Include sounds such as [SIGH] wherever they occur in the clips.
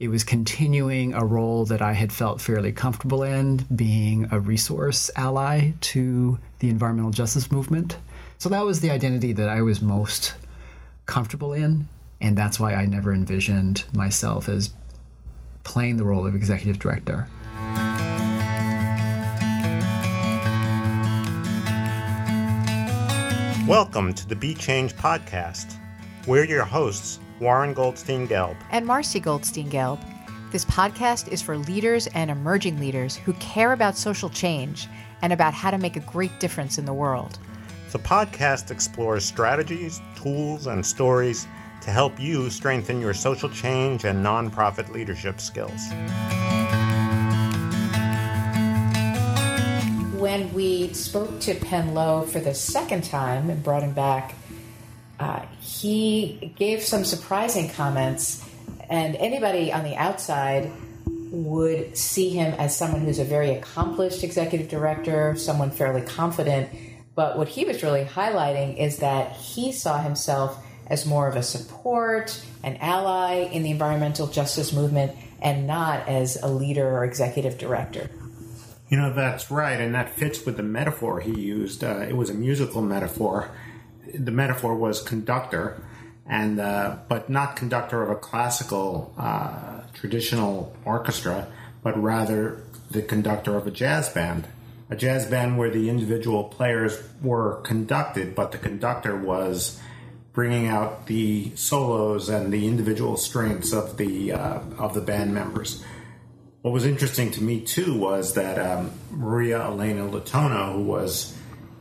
It was continuing a role that I had felt fairly comfortable in, being a resource ally to the environmental justice movement. So that was the identity that I was most comfortable in. And that's why I never envisioned myself as playing the role of executive director. Welcome to the Be Change podcast. We're your hosts, Warren Goldstein Gelb and Marcy Goldstein Gelb. This podcast is for leaders and emerging leaders who care about social change and about how to make a great difference in the world. The podcast explores strategies, tools, and stories to help you strengthen your social change and nonprofit leadership skills. when we spoke to Penn Loh for the second time and brought him back, uh, he gave some surprising comments, and anybody on the outside would see him as someone who's a very accomplished executive director, someone fairly confident. But what he was really highlighting is that he saw himself as more of a support, an ally in the environmental justice movement, and not as a leader or executive director. You know, that's right, and that fits with the metaphor he used. Uh, it was a musical metaphor. The metaphor was conductor, and uh, but not conductor of a classical uh, traditional orchestra, but rather the conductor of a jazz band. A jazz band where the individual players were conducted, but the conductor was bringing out the solos and the individual strengths of the uh, of the band members. What was interesting to me too was that um, Maria Elena Letona, who was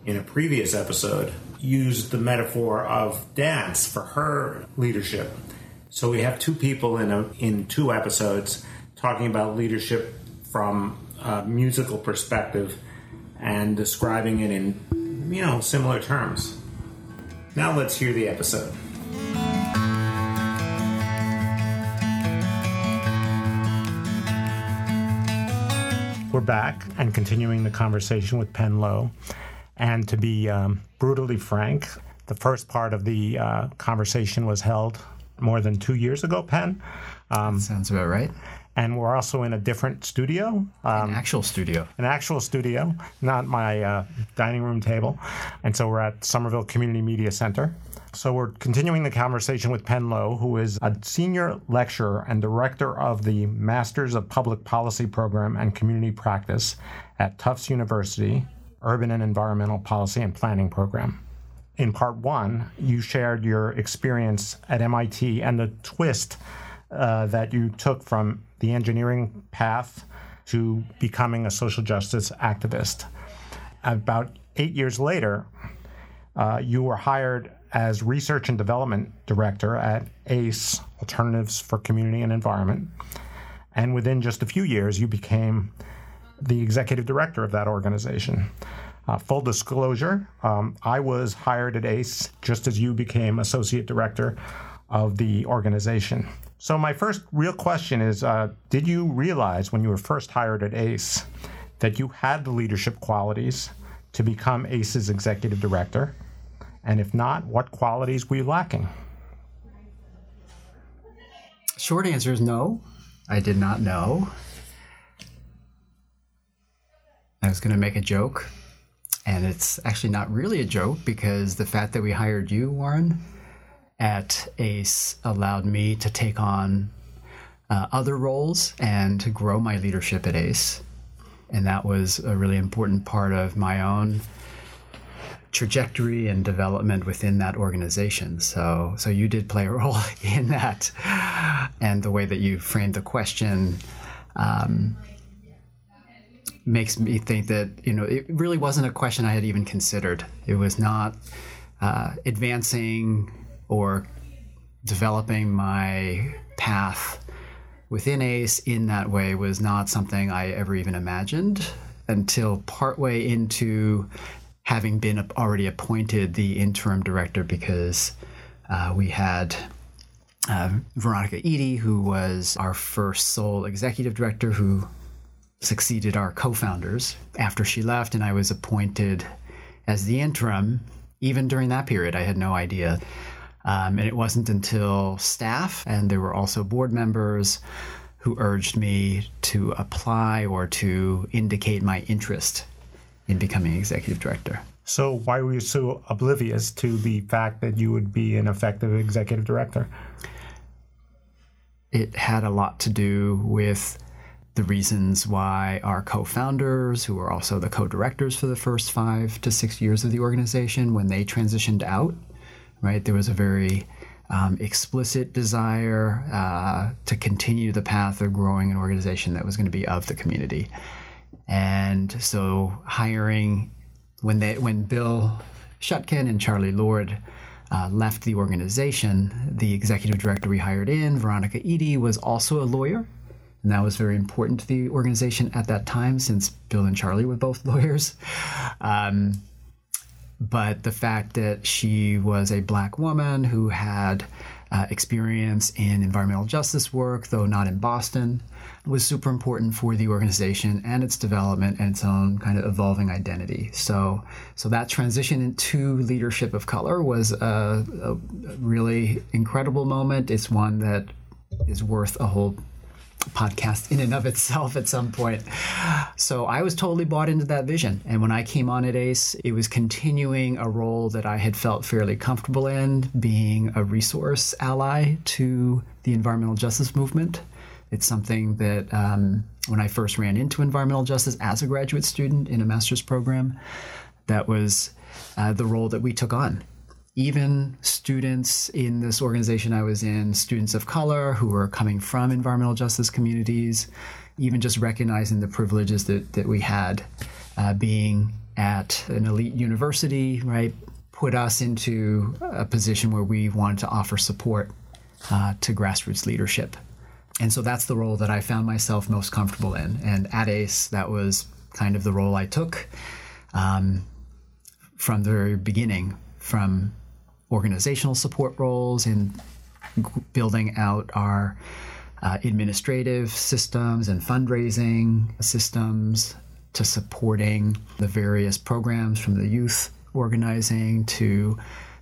in a previous episode, used the metaphor of dance for her leadership. So we have two people in a, in two episodes talking about leadership from a musical perspective and describing it in you know similar terms. Now let's hear the episode. We're back and continuing the conversation with Penn Loh. And to be um, brutally frank, the first part of the uh, conversation was held more than two years ago, Penn. Um, sounds about right. And we're also in a different studio. Um, an actual studio. An actual studio, not my uh, dining room table. And so we're at Somerville Community Media Center. So we're continuing the conversation with Penn Loh, who is a senior lecturer and director of the Masters of Public Policy program and Community Practice at Tufts University Urban and Environmental Policy and Planning program. In part one, you shared your experience at MIT and the twist uh, that you took from the engineering path to becoming a social justice activist. About eight years later, uh, you were hired as Research and Development Director at ACE, Alternatives for Community and Environment. And within just a few years, you became the executive director of that organization. Uh, full disclosure, um, I was hired at ACE just as you became associate director of the organization. So, my first real question is uh, Did you realize when you were first hired at ACE that you had the leadership qualities to become ACE's executive director? And if not, what qualities were you lacking? Short answer is no. I did not know. I was going to make a joke, and it's actually not really a joke because the fact that we hired you, Warren, at ACE allowed me to take on uh, other roles and to grow my leadership at ACE. And that was a really important part of my own trajectory and development within that organization. So, so you did play a [LAUGHS] role in that, and the way that you framed the question um, makes me think that you know it really wasn't a question I had even considered. It was not uh, advancing or developing my path within ACE in that way was not something I ever even imagined until partway into having been already appointed the interim director because uh, we had uh, Veronica Eady, who was our first sole executive director, who succeeded our co-founders after she left, and I was appointed as the interim. Even during that period, I had no idea. Um, and it wasn't until staff and there were also board members who urged me to apply or to indicate my interest in becoming executive director. So, why were you so oblivious to the fact that you would be an effective executive director? It had a lot to do with the reasons why our co founders, who were also the co directors for the first five to six years of the organization, when they transitioned out, right, there was a very um, explicit desire uh, to continue the path of growing an organization that was going to be of the community. And so hiring when they when Bill Shutkin and Charlie Lord uh, left the organization, the executive director we hired in, Veronica Eady, was also a lawyer. And that was very important to the organization at that time since Bill and Charlie were both [LAUGHS] lawyers. Um, but the fact that she was a black woman who had uh, experience in environmental justice work, though not in Boston, was super important for the organization and its development and its own kind of evolving identity. So, so that transition into leadership of color was a, a really incredible moment. It's one that is worth a whole podcast in and of itself at some point. So I was totally bought into that vision. And when I came on at ACE, it was continuing a role that I had felt fairly comfortable in, being a resource ally to the environmental justice movement. It's something that um, when I first ran into environmental justice as a graduate student in a master's program, that was uh, the role that we took on even students in this organization I was in, students of color who were coming from environmental justice communities, even just recognizing the privileges that, that we had uh, being at an elite university, right, put us into a position where we wanted to offer support uh, to grassroots leadership. And so that's the role that I found myself most comfortable in. And at ACE, that was kind of the role I took um, from the very beginning, from organizational support roles in building out our uh, administrative systems and fundraising systems to supporting the various programs from the youth organizing to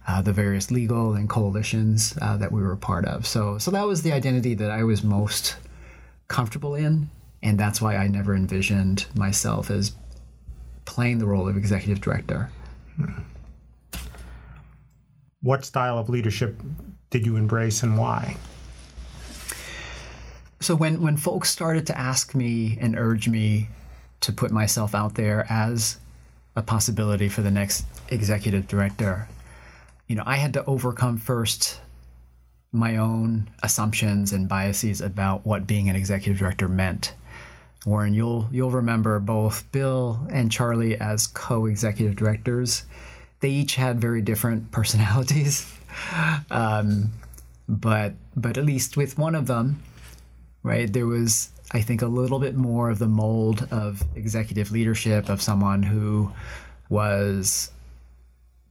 uh, the various legal and coalitions uh, that we were a part of. So, so that was the identity that I was most comfortable in, and that's why I never envisioned myself as playing the role of executive director. Hmm what style of leadership did you embrace and why? So when when folks started to ask me and urge me to put myself out there as a possibility for the next executive director, you know, I had to overcome first my own assumptions and biases about what being an executive director meant. Warren, you'll you'll remember both Bill and Charlie as co-executive directors they each had very different [LAUGHS] personalities. Um, but but at least with one of them, right, there was I think a little bit more of the mold of executive leadership of someone who was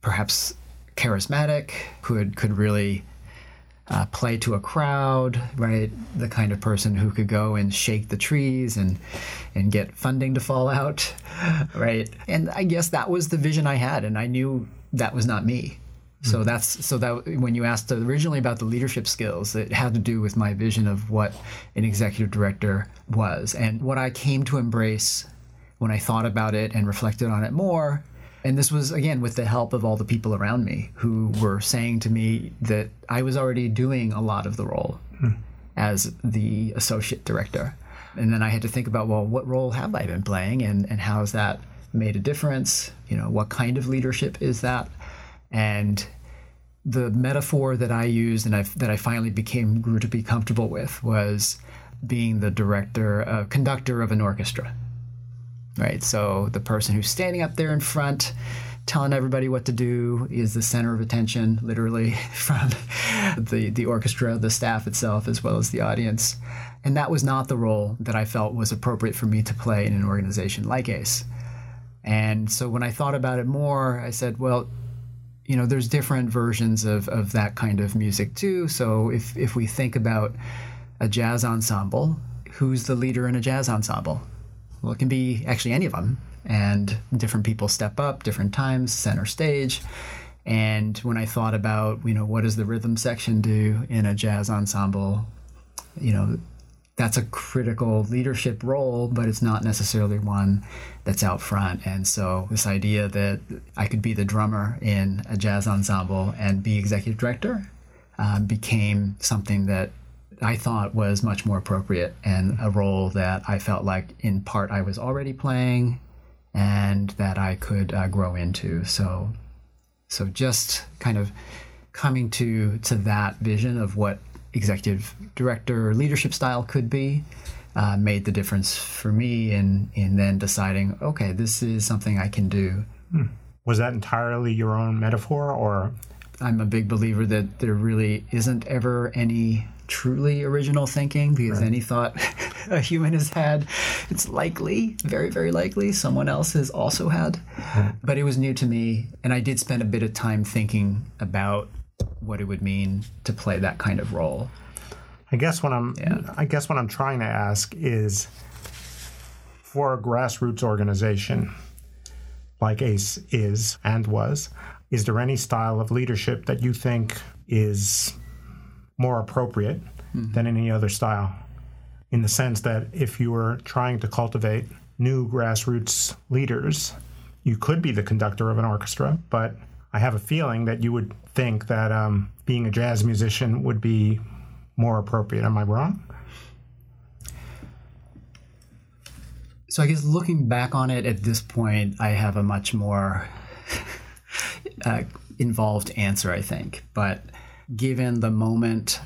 perhaps charismatic, could could really uh, play to a crowd, right? The kind of person who could go and shake the trees and and get funding to fall out, [LAUGHS] right? And I guess that was the vision I had, and I knew that was not me. So mm-hmm. that's so that when you asked originally about the leadership skills, it had to do with my vision of what an executive director was, and what I came to embrace when I thought about it and reflected on it more and this was, again, with the help of all the people around me who were saying to me that I was already doing a lot of the role hmm. as the associate director. And then I had to think about, well, what role have I been playing and, and how has that made a difference? You know, what kind of leadership is that? And the metaphor that I used and I've, that I finally became grew to be comfortable with was being the director, uh, conductor of an orchestra right? So the person who's standing up there in front, telling everybody what to do, is the center of attention, literally, [LAUGHS] from the, the orchestra, the staff itself, as well as the audience. And that was not the role that I felt was appropriate for me to play in an organization like ACE. And so when I thought about it more, I said, well, you know, there's different versions of, of that kind of music too. So if, if we think about a jazz ensemble, who's the leader in a jazz ensemble? Well, it can be actually any of them. And different people step up, different times, center stage. And when I thought about, you know, what does the rhythm section do in a jazz ensemble, you know, that's a critical leadership role, but it's not necessarily one that's out front. And so, this idea that I could be the drummer in a jazz ensemble and be executive director uh, became something that I thought was much more appropriate and a role that I felt like, in part, I was already playing and that I could uh, grow into. So, so just kind of coming to to that vision of what executive director leadership style could be uh, made the difference for me in in then deciding okay this is something I can do. Hmm. Was that entirely your own metaphor, or I'm a big believer that there really isn't ever any truly original thinking because right. any thought [LAUGHS] a human has had, it's likely, very, very likely, someone else has also had. But it was new to me, and I did spend a bit of time thinking about what it would mean to play that kind of role. I guess what I'm yeah. I guess what I'm trying to ask is for a grassroots organization like ACE is and was, is there any style of leadership that you think is more appropriate mm-hmm. than any other style? In the sense that if you were trying to cultivate new grassroots leaders, you could be the conductor of an orchestra, but I have a feeling that you would think that um, being a jazz musician would be more appropriate. Am I wrong? So I guess looking back on it at this point, I have a much more [LAUGHS] uh, involved answer, I think. But given the moment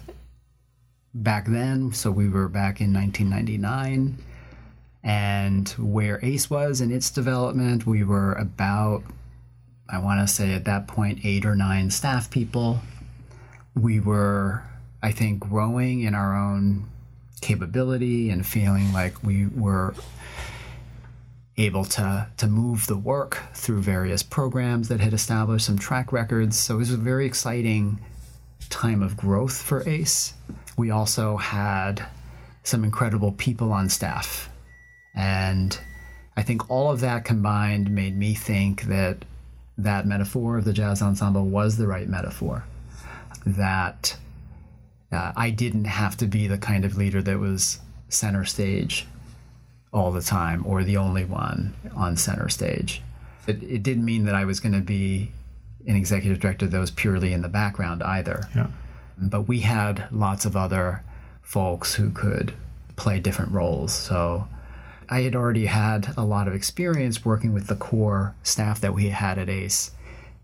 back then, so we were back in 1999, and where ACE was in its development, we were about I want to say at that point, eight or nine staff people. We were, I think, growing in our own capability and feeling like we were able to to move the work through various programs that had established some track records. So it was a very exciting time of growth for ACE. We also had some incredible people on staff. And I think all of that combined made me think that that metaphor of the jazz ensemble was the right metaphor. That uh, I didn't have to be the kind of leader that was center stage all the time or the only one on center stage. It, it didn't mean that I was going to be an executive director that was purely in the background either. Yeah. But we had lots of other folks who could play different roles. So I had already had a lot of experience working with the core staff that we had at ACE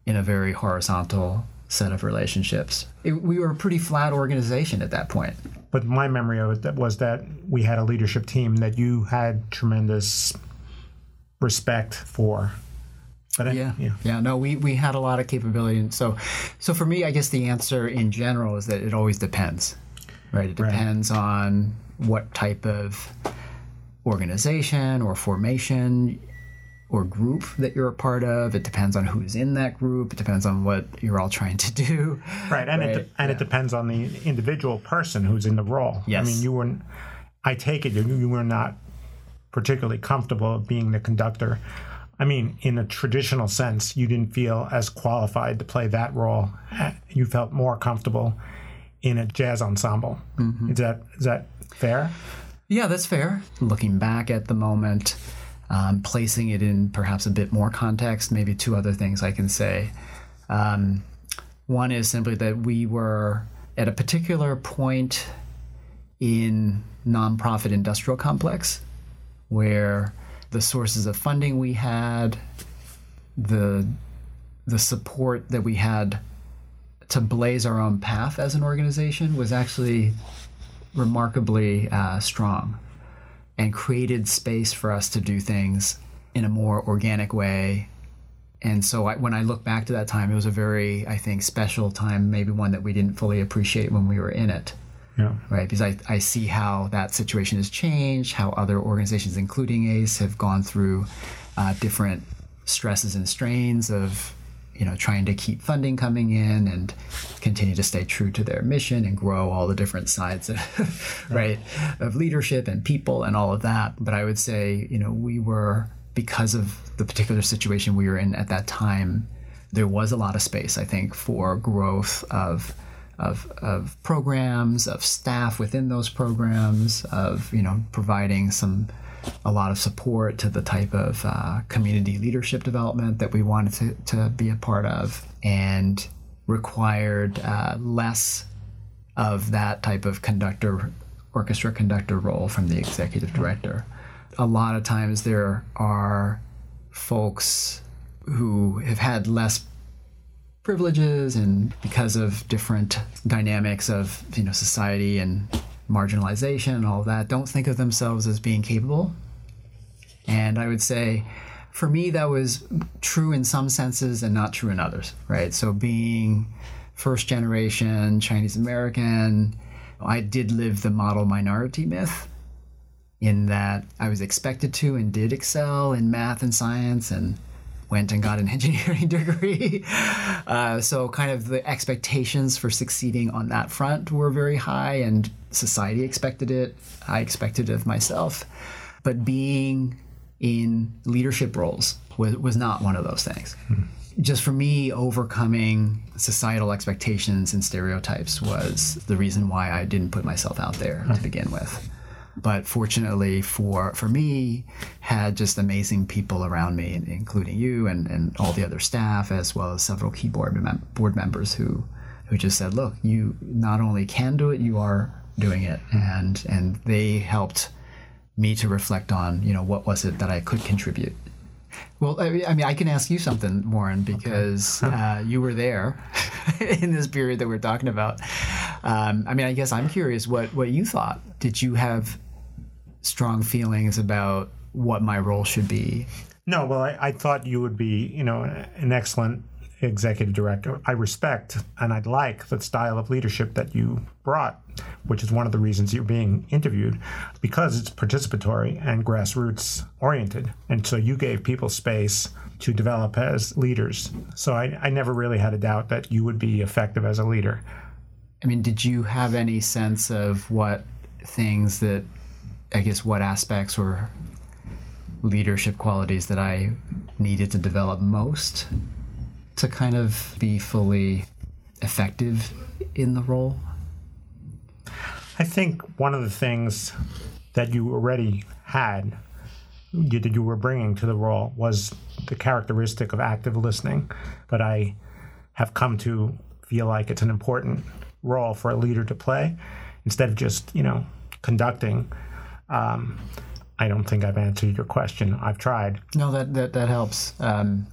in a very horizontal set of relationships. It, we were a pretty flat organization at that point. But my memory of it was that we had a leadership team that you had tremendous respect for. But uh, yeah, yeah, yeah. No, we, we had a lot of capability, and so so for me, I guess the answer in general is that it always depends, right? It depends right. on what type of organization or formation or group that you're a part of. It depends on who's in that group. It depends on what you're all trying to do. Right, and right? it and yeah. it depends on the individual person who's in the role. Yes. I mean, you were. I take it you, you were not particularly comfortable being the conductor. I mean, in a traditional sense, you didn't feel as qualified to play that role. You felt more comfortable in a jazz ensemble. Mm-hmm. Is that is that fair? Yeah, that's fair. Looking back at the moment, um, placing it in perhaps a bit more context, maybe two other things I can say. Um, one is simply that we were at a particular point in nonprofit industrial complex where the sources of funding we had, the the support that we had to blaze our own path as an organization was actually remarkably uh, strong and created space for us to do things in a more organic way. And so I, when I look back to that time, it was a very, I think, special time, maybe one that we didn't fully appreciate when we were in it. Yeah. Right. Because I, I see how that situation has changed, how other organizations, including ACE, have gone through uh, different stresses and strains of you know trying to keep funding coming in and continue to stay true to their mission and grow all the different sides of, [LAUGHS] right of leadership and people and all of that but i would say you know we were because of the particular situation we were in at that time there was a lot of space i think for growth of of, of programs, of staff within those programs, of you know providing some a lot of support to the type of uh, community leadership development that we wanted to, to be a part of, and required uh, less of that type of conductor, orchestra conductor role from the executive director. A lot of times there are folks who have had less privileges and because of different dynamics of you know society and marginalization and all that don't think of themselves as being capable. And i would say for me that was true in some senses and not true in others right? So being first generation chinese american i did live the model minority myth in that i was expected to and did excel in math and science and went and got an [LAUGHS] engineering degree. Uh, so, kind of the expectations for succeeding on that front were very high, and society expected it. I expected it of myself. But being in leadership roles was, was not one of those things. Mm-hmm. Just for me, overcoming societal expectations and stereotypes was the reason why I didn't put myself out there to begin with but fortunately for for me had just amazing people around me including you and, and all the other staff as well as several key board, mem- board members who who just said look you not only can do it you are doing it and and they helped me to reflect on you know what was it that I could contribute well, I mean, I can ask you something, Warren, because okay. [LAUGHS] uh, you were there [LAUGHS] in this period that we're talking about. Um, I mean, I guess I'm curious what what you thought. Did you have strong feelings about what my role should be? No, well, I, I thought you would be, you know, an excellent executive director. I respect and I'd like the style of leadership that you brought, which is one of the reasons you're being interviewed, because it's participatory and grassroots oriented. And so you gave people space to develop as leaders. So I, I never really had a doubt that you would be effective as a leader. I mean, did you have any sense of what things that, I guess, what aspects or leadership qualities that I needed to develop most to kind of be fully effective in the role? I think one of the things that you already had that you were bringing to the role was the characteristic of active listening. But I have come to feel like it's an important role for a leader to play instead of just, you know, conducting. Um, I don't think I've answered your question. I've tried. No, that that, that helps. Um,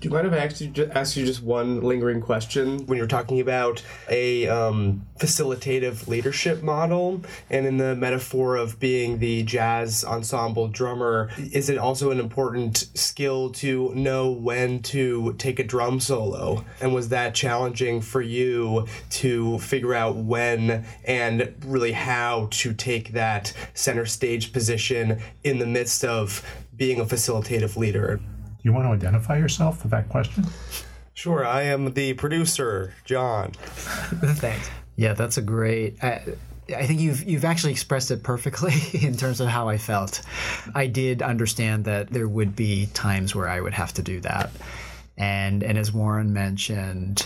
do you mind if I ask you, ask you just one lingering question? When you're talking about a um, facilitative leadership model, and in the metaphor of being the jazz ensemble drummer, is it also an important skill to know when to take a drum solo? And was that challenging for you to figure out when and really how to take that center stage position in the midst of being a facilitative leader? You want to identify yourself for that question? Sure, I am the producer, John. [LAUGHS] Thanks. Yeah, that's a great. I, I think you've you've actually expressed it perfectly [LAUGHS] in terms of how I felt. I did understand that there would be times where I would have to do that, and and as Warren mentioned,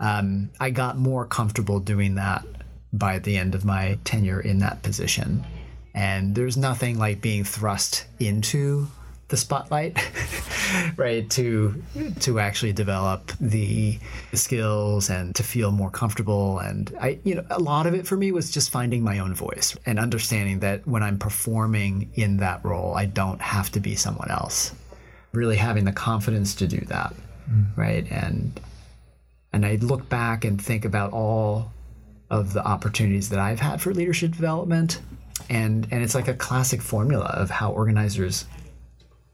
um, I got more comfortable doing that by the end of my tenure in that position. And there's nothing like being thrust into the spotlight, [LAUGHS] right? To to actually develop the skills and to feel more comfortable. And I, you know, a lot of it for me was just finding my own voice and understanding that when I'm performing in that role, I don't have to be someone else. Really having the confidence to do that, mm. right? And and I look back and think about all of the opportunities that I've had for leadership development and and it's like a classic formula of how organizers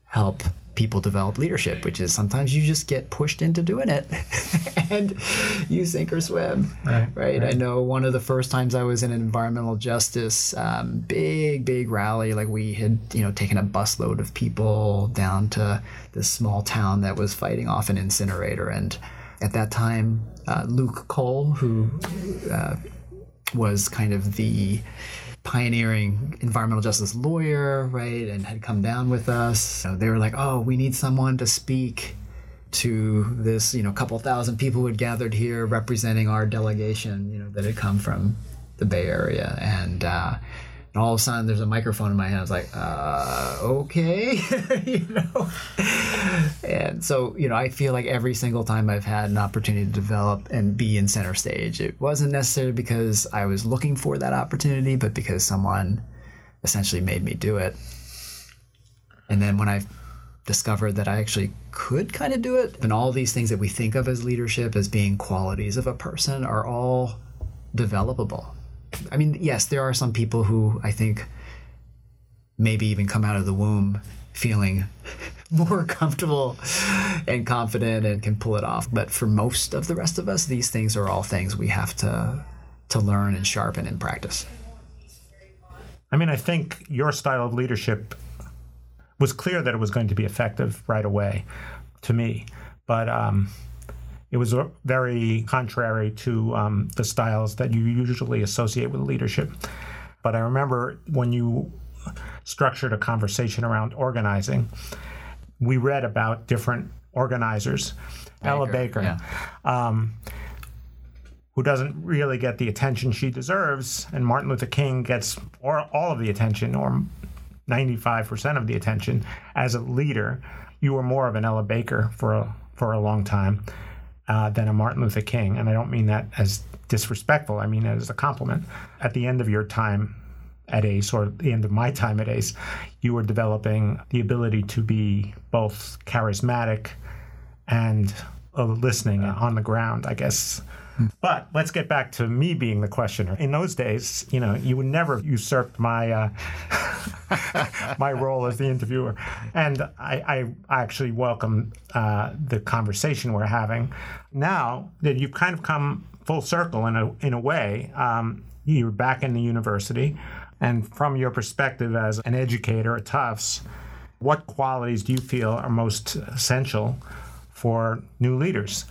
help people develop leadership, which is sometimes you just get pushed into doing it [LAUGHS] and you sink or swim. Right, right? right, I know one of the first times I was in an environmental justice um, big, big rally, like we had, you know, taken a busload of people down to this small town that was fighting off an incinerator. And at that time, uh, Luke Cole, who uh, was kind of the pioneering environmental justice lawyer, right, and had come down with us. They were like, "Oh, we need someone to speak to this, you know, couple thousand people who had gathered here representing our delegation, you know, that had come from the Bay Area. And, uh, and all of a sudden there's a microphone in my hand. I was like, uh, okay, [LAUGHS] you know. And so, you know, I feel like every single time I've had an opportunity to develop and be in center stage, it wasn't necessarily because I was looking for that opportunity, but because someone essentially made me do it. And then when I discovered that I actually could kind of do it, and all these things that we think of as leadership as being qualities of a person are all developable. I mean, yes, there are some people who I think maybe even come out of the womb feeling [LAUGHS] more comfortable and confident and can pull it off. But for most of the rest of us, these things are all things we have to to learn and sharpen and practice. I mean, I think your style of leadership was clear that it was going to be effective right away to me, but um, it was very contrary to um, the styles that you usually associate with leadership. But I remember when you structured a conversation around organizing, we read about different organizers. Baker, Ella Baker. yeah. Um, who doesn't really get the attention she deserves, and Martin Luther King gets or all of the attention, or 95% of the attention as a leader. You were more of an Ella Baker for a, for a long time uh, than a Martin Luther King, and I don't mean that as disrespectful. I mean it as a compliment. At the end of your time at ACE, or the end of my time at ACE, you were developing the ability to be both charismatic and listening on the ground, I guess. But let's get back to me being the questioner. In those days, you know, you would never usurp my uh, [LAUGHS] my role as the interviewer, and I, I actually welcome uh, the conversation we're having. Now that you've kind of come full circle in a in a way, um, you're back in the university, and from your perspective as an educator at Tufts, what qualities do you feel are most essential for new leaders?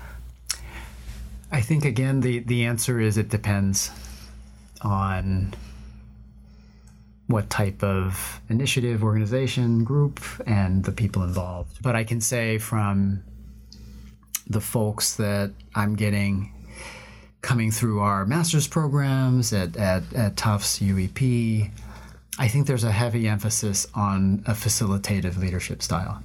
I think again the the answer is it depends on what type of initiative, organization, group, and the people involved. But I can say from the folks that I'm getting coming through our master's programs at, at, at Tufts UEP, I think there's a heavy emphasis on a facilitative leadership style.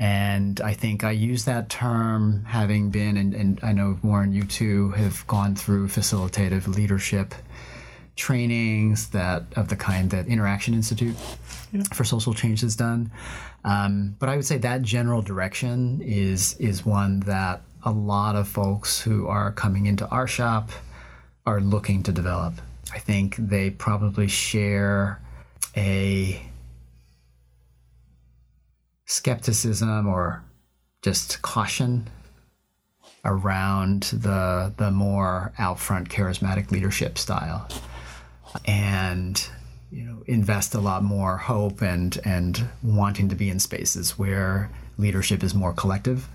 And I think I use that term having been, and, and I know Warren, you too have gone through facilitative leadership trainings that of the kind that Interaction Institute for Social Change has done. Um, but I would say that general direction is is one that a lot of folks who are coming into our shop are looking to develop. I think they probably share a skepticism or just caution around the the more out front charismatic leadership style and you know invest a lot more hope and and wanting to be in spaces where leadership is more collective.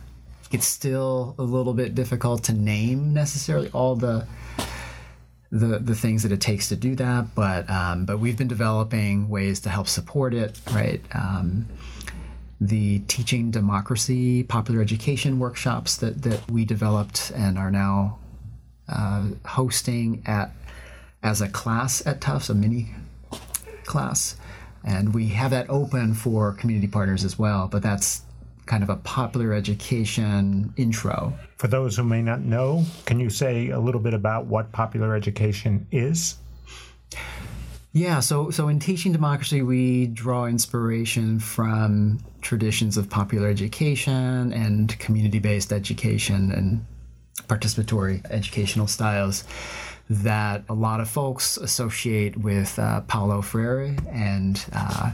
It's still a little bit difficult to name necessarily all the the the things that it takes to do that but um, but we've been developing ways to help support it right? Um, the teaching democracy popular education workshops that that we developed and are now uh, hosting at as a class at Tufts, a mini class, and we have that open for community partners as well. But that's kind of a popular education intro. For those who may not know, can you say a little bit about what popular education is? Yeah, so so in teaching democracy, we draw inspiration from traditions of popular education and community-based education and participatory educational styles that a lot of folks associate with uh, Paulo Freire and uh,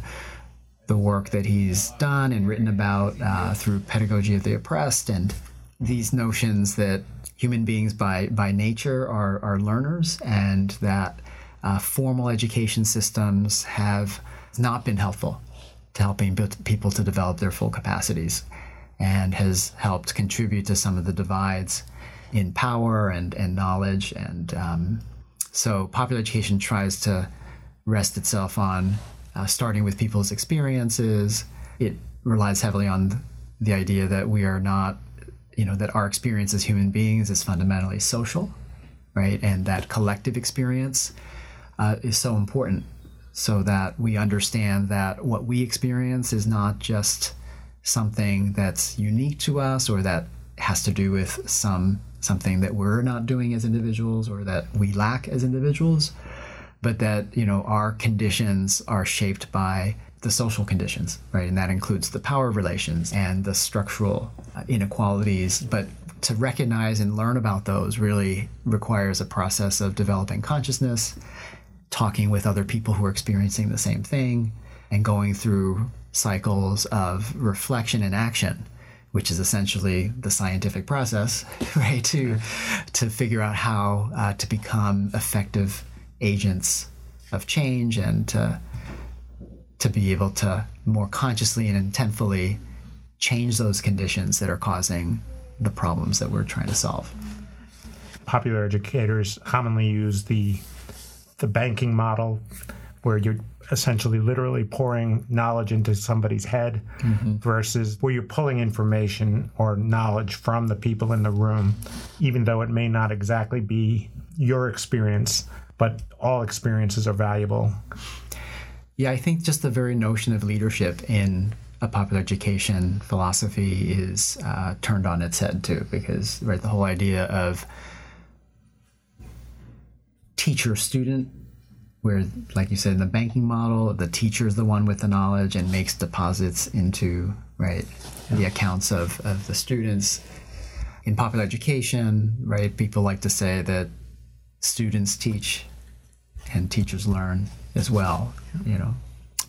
the work that he's done and written about uh, through Pedagogy of the Oppressed and these notions that human beings by, by nature are, are learners and that uh, formal education systems have not been helpful to helping people to develop their full capacities and has helped contribute to some of the divides in power and, and knowledge. And um, so popular education tries to rest itself on uh, starting with people's experiences. It relies heavily on the idea that we are not you know that our experience as human beings is fundamentally social, right? And that collective experience uh, is so important, so that we understand that what we experience is not just something that's unique to us or that has to do with some something that we're not doing as individuals or that we lack as individuals but that you know our conditions are shaped by the social conditions right? And that includes the power relations and the structural uh, inequalities. But to recognize and learn about those really requires a process of developing consciousness talking with other people who are experiencing the same thing and going through cycles of reflection and action which is essentially the scientific process, [LAUGHS] right? To to figure out how uh, to become effective agents of change and to to be able to more consciously and intentfully change those conditions that are causing the problems that we're trying to solve. Popular educators commonly use the the banking model where you're essentially literally pouring knowledge into somebody's head mm-hmm. versus where you're pulling information or knowledge from the people in the room, even though it may not exactly be your experience, but all experiences are valuable. Yeah, I think just the very notion of leadership in a popular education philosophy is uh, turned on its head too, because right, the whole idea of teacher student where, like you said, in the banking model, the teacher is the one with the knowledge and makes deposits into right yeah. the accounts of, of the students. In popular education, right, people like to say that students teach and teachers learn as well, you know.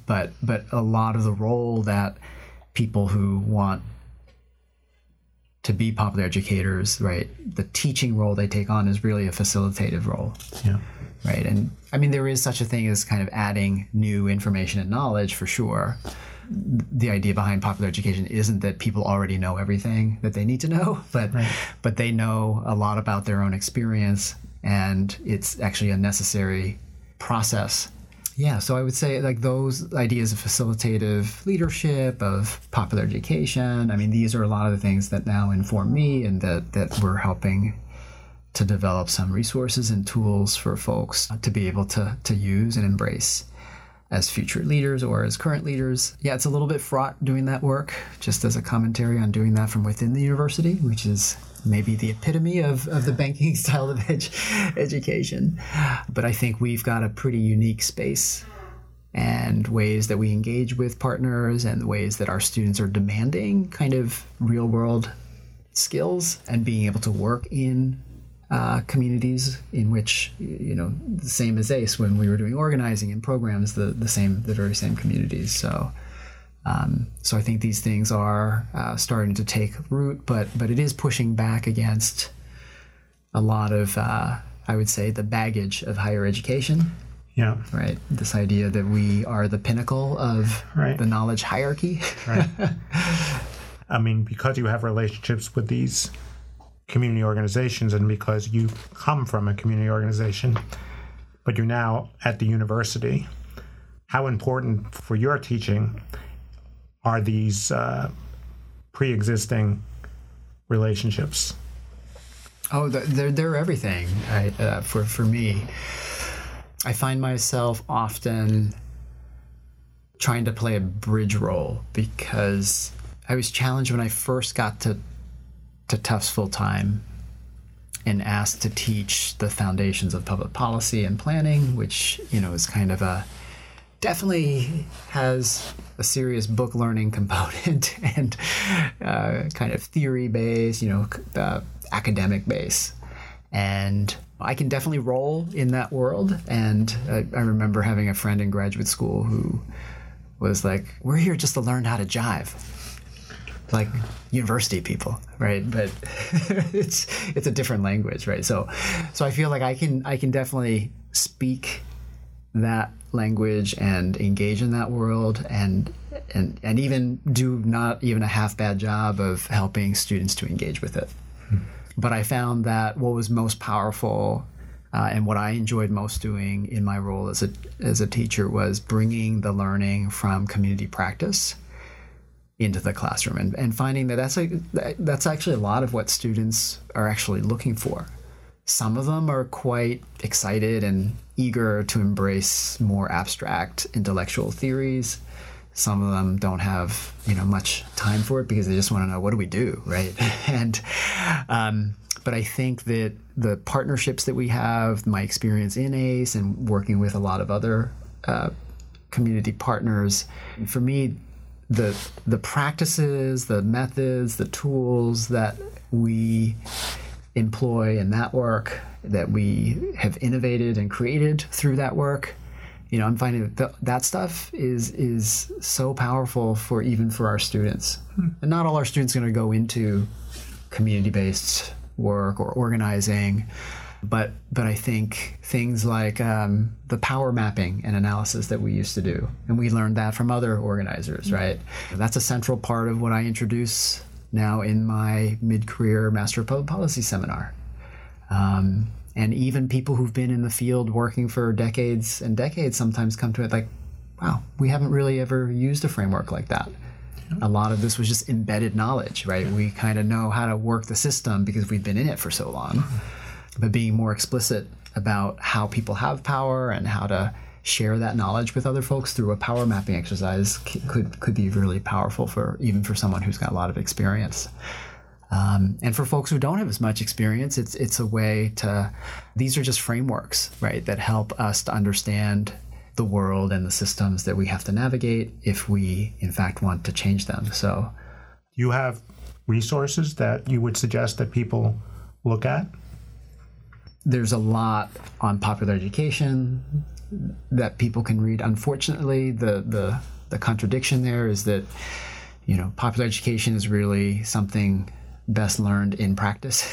But but a lot of the role that people who want to be popular educators, right, the teaching role they take on is really a facilitative role. Yeah right? And I mean, there is such a thing as kind of adding new information and knowledge for sure. The idea behind popular education isn't that people already know everything that they need to know, [LAUGHS] but right. but they know a lot about their own experience, and it's actually a necessary process. Yeah, so I would say like those ideas of facilitative leadership, of popular education. I mean, these are a lot of the things that now inform me, and that that we're helping to develop some resources and tools for folks to be able to, to use and embrace as future leaders or as current leaders. Yeah, it's a little bit fraught doing that work, just as a commentary on doing that from within the university, which is maybe the epitome of, of the banking [LAUGHS] style of ed- education. But I think we've got a pretty unique space and ways that we engage with partners and the ways that our students are demanding kind of real world skills and being able to work in uh, communities in which you know the same as ACE when we were doing organizing and programs the the same the very same communities so um, so I think these things are uh, starting to take root but but it is pushing back against a lot of uh, I would say the baggage of higher education. Yeah. Right? This idea that we are the pinnacle of right. the knowledge hierarchy. Right. [LAUGHS] I mean because you have relationships with these community organizations and because you come from a community organization, but you're now at the university, how important for your teaching are these uh, pre existing relationships? Oh, they're, they're everything I, uh, for, for me. I find myself often trying to play a bridge role because I was challenged when I first got to to Tufts full time and asked to teach the foundations of public policy and planning, which you know is kind of a definitely has a serious book learning component [LAUGHS] and uh, kind of theory base, you know, uh, academic base. And I can definitely roll in that world. And I, I remember having a friend in graduate school who was like, "We're here just to learn how to jive." like university people, right? But [LAUGHS] it's it's a different language, right? So so I feel like I can I can definitely speak that language and engage in that world and and and even do not even a half bad job of helping students to engage with it. But I found that what was most powerful uh, and what I enjoyed most doing in my role as a as a teacher was bringing the learning from community practice into the classroom and, and finding that that's, a, that's actually a lot of what students are actually looking for. Some of them are quite excited and eager to embrace more abstract intellectual theories. Some of them don't have you know much time for it because they just want to know what do we do, right? [LAUGHS] and um, but I think that the partnerships that we have, my experience in ACE and working with a lot of other uh, community partners, for me, the the practices, the methods, the tools that we employ in that work that we have innovated and created through that work you know i'm finding that that stuff is is so powerful for even for our students hmm. and not all our students are going to go into community-based work or organizing but but I think things like um, the power mapping and analysis that we used to do, and we learned that from other organizers, mm-hmm. right? That's a central part of what I introduce now in my mid-career Master of Public Policy seminar. Um, and even people who've been in the field working for decades and decades sometimes come to it like, wow, we haven't really ever used a framework like that. A lot of this was just embedded knowledge, right? We kind of know how to work the system because we've been in it for so long. Mm-hmm but being more explicit about how people have power and how to share that knowledge with other folks through a power mapping exercise could could be really powerful for even for someone who's got a lot of experience. Um, and for folks who don't have as much experience, it's it's a way to. These are just frameworks, right, that help us to understand the world and the systems that we have to navigate if we, in fact, want to change them. So, you have resources that you would suggest that people look at there's a lot on popular education that people can read. Unfortunately, the the the contradiction there is that you know popular education is really something best learned in practice.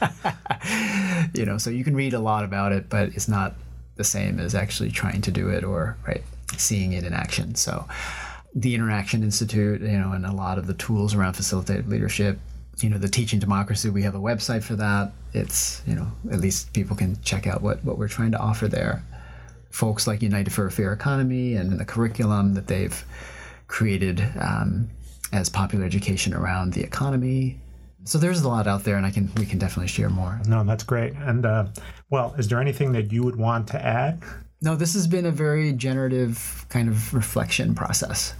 [LAUGHS] you know, so you can read a lot about it, but it's not the same as actually trying to do it or right seeing it in action. So the Interaction Institute, you know, and a lot of the tools around facilitated leadership you know the teaching democracy we have a website for that it's you know at least people can check out what what we're trying to offer there folks like united for a fair economy and the curriculum that they've created um, as popular education around the economy. So there's a lot out there and i can we can definitely share more. No that's great. And uh, well is there anything that you would want to add? No this has been a very generative kind of reflection process.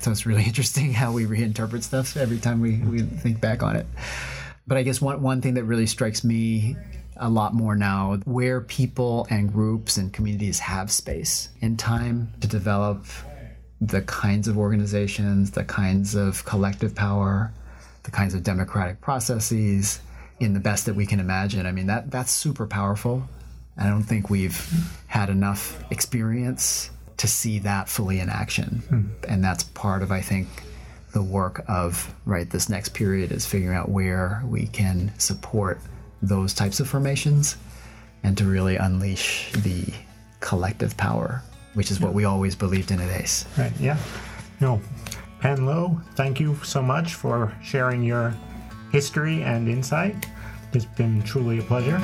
So it's really [LAUGHS] interesting how we reinterpret stuff every time we, we think back on it. But I guess one, one thing that really strikes me a lot more now where people and groups and communities have space and time to develop the kinds of organizations, the kinds of collective power, the kinds of democratic processes in the best that we can imagine. I mean that that's super powerful. I don't think we've had enough experience to see that fully in action. Mm. And that's part of, I think, the work of right this next period is figuring out where we can support those types of formations and to really unleash the collective power, which is what we always believed in at ACE. Right, yeah. No. Penn Loh, thank you so much for sharing your history and insight. It's been truly a pleasure.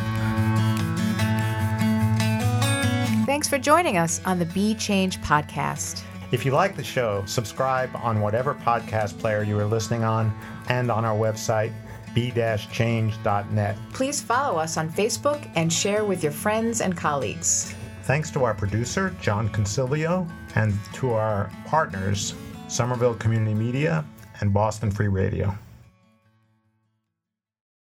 Thanks for joining us on the Be Change podcast. If you like the show, subscribe on whatever podcast player you are listening on and on our website, be-change.net. Please follow us on Facebook and share with your friends and colleagues. Thanks to our producer, John Concilio, and to our partners, Somerville Community Media and Boston Free Radio.